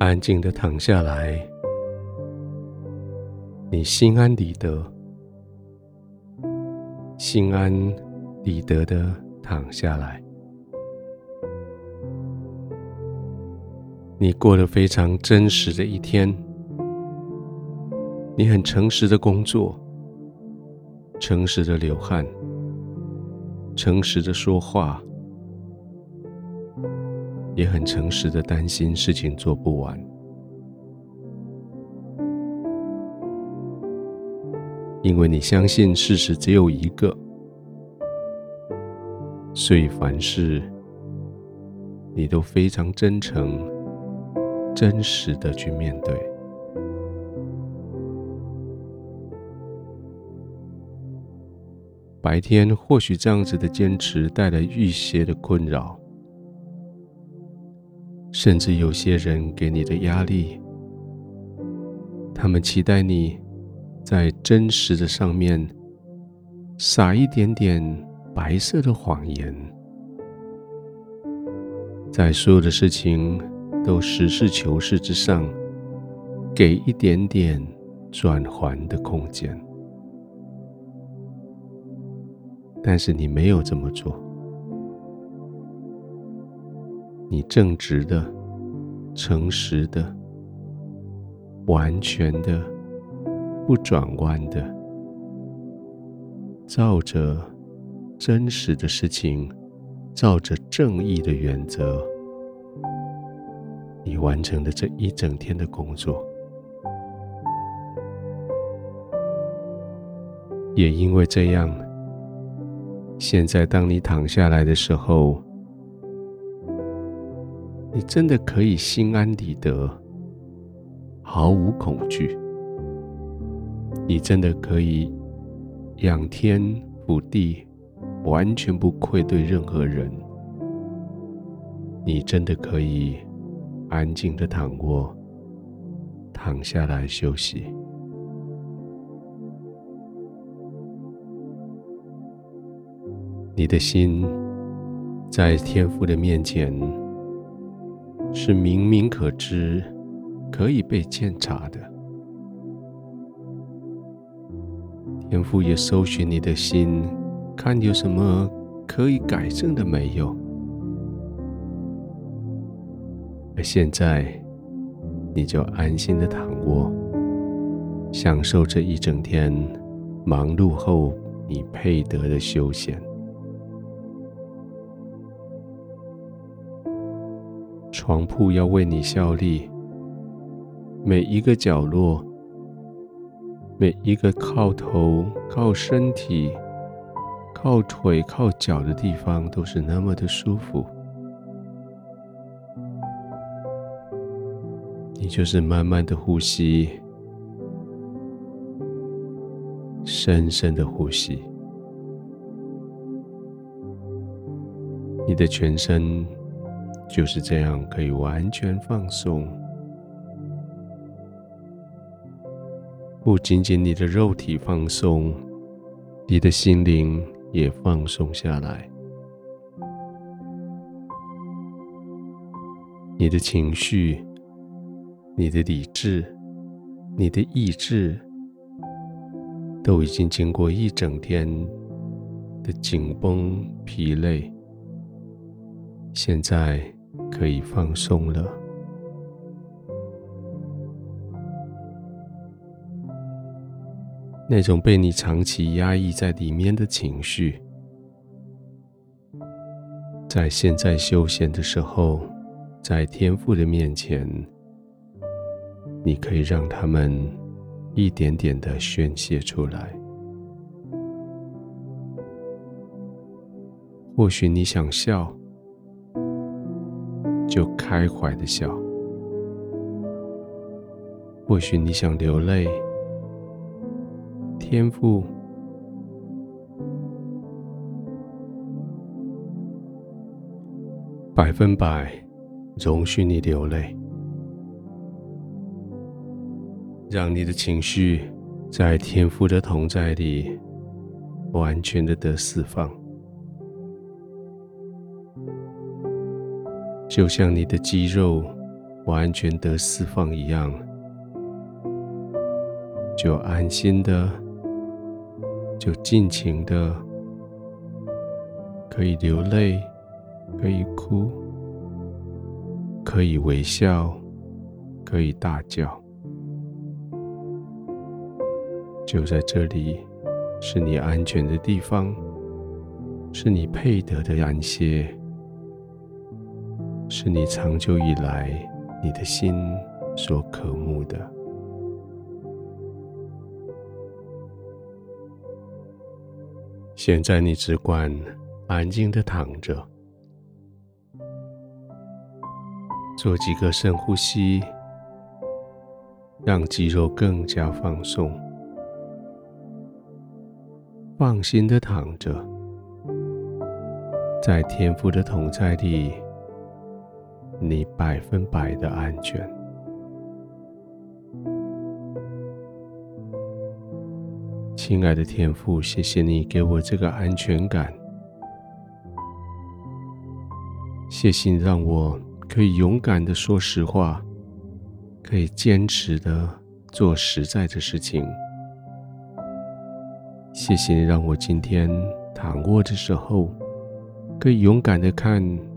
安静的躺下来，你心安理得，心安理得的躺下来。你过了非常真实的一天，你很诚实的工作，诚实的流汗，诚实的说话。也很诚实的担心事情做不完，因为你相信事实只有一个，所以凡事你都非常真诚、真实的去面对。白天或许这样子的坚持带来一些的困扰。甚至有些人给你的压力，他们期待你在真实的上面撒一点点白色的谎言，在所有的事情都实事求是之上，给一点点转圜的空间。但是你没有这么做。你正直的、诚实的、完全的、不转弯的，照着真实的事情，照着正义的原则，你完成了这一整天的工作。也因为这样，现在当你躺下来的时候，你真的可以心安理得，毫无恐惧。你真的可以仰天俯地，完全不愧对任何人。你真的可以安静的躺卧，躺下来休息。你的心在天父的面前。是明明可知，可以被鉴察的。天父也搜寻你的心，看有什么可以改正的没有。而现在，你就安心的躺卧，享受这一整天忙碌后你配得的休闲。床铺要为你效力，每一个角落，每一个靠头、靠身体、靠腿、靠脚的地方，都是那么的舒服。你就是慢慢的呼吸，深深的呼吸，你的全身。就是这样，可以完全放松。不仅仅你的肉体放松，你的心灵也放松下来。你的情绪、你的理智、你的意志，都已经经过一整天的紧绷疲累，现在。可以放松了。那种被你长期压抑在里面的情绪，在现在休闲的时候，在天父的面前，你可以让他们一点点的宣泄出来。或许你想笑。就开怀的笑。或许你想流泪，天赋百分百容许你流泪，让你的情绪在天父的同在里完全的得释放。就像你的肌肉完全得释放一样，就安心的，就尽情的，可以流泪，可以哭，可以微笑，可以大叫，就在这里，是你安全的地方，是你配得的安歇。是你长久以来你的心所渴慕的。现在你只管安静的躺着，做几个深呼吸，让肌肉更加放松，放心的躺着，在天父的同在里。你百分百的安全，亲爱的天父，谢谢你给我这个安全感，谢谢你让我可以勇敢的说实话，可以坚持的做实在的事情。谢谢你让我今天躺卧的时候，可以勇敢的看。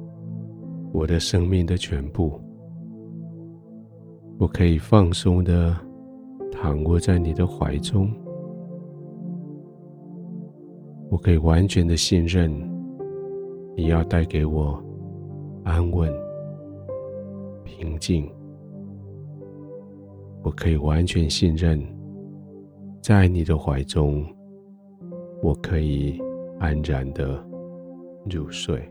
我的生命的全部，我可以放松的躺卧在你的怀中，我可以完全的信任你要带给我安稳、平静，我可以完全信任在你的怀中，我可以安然的入睡。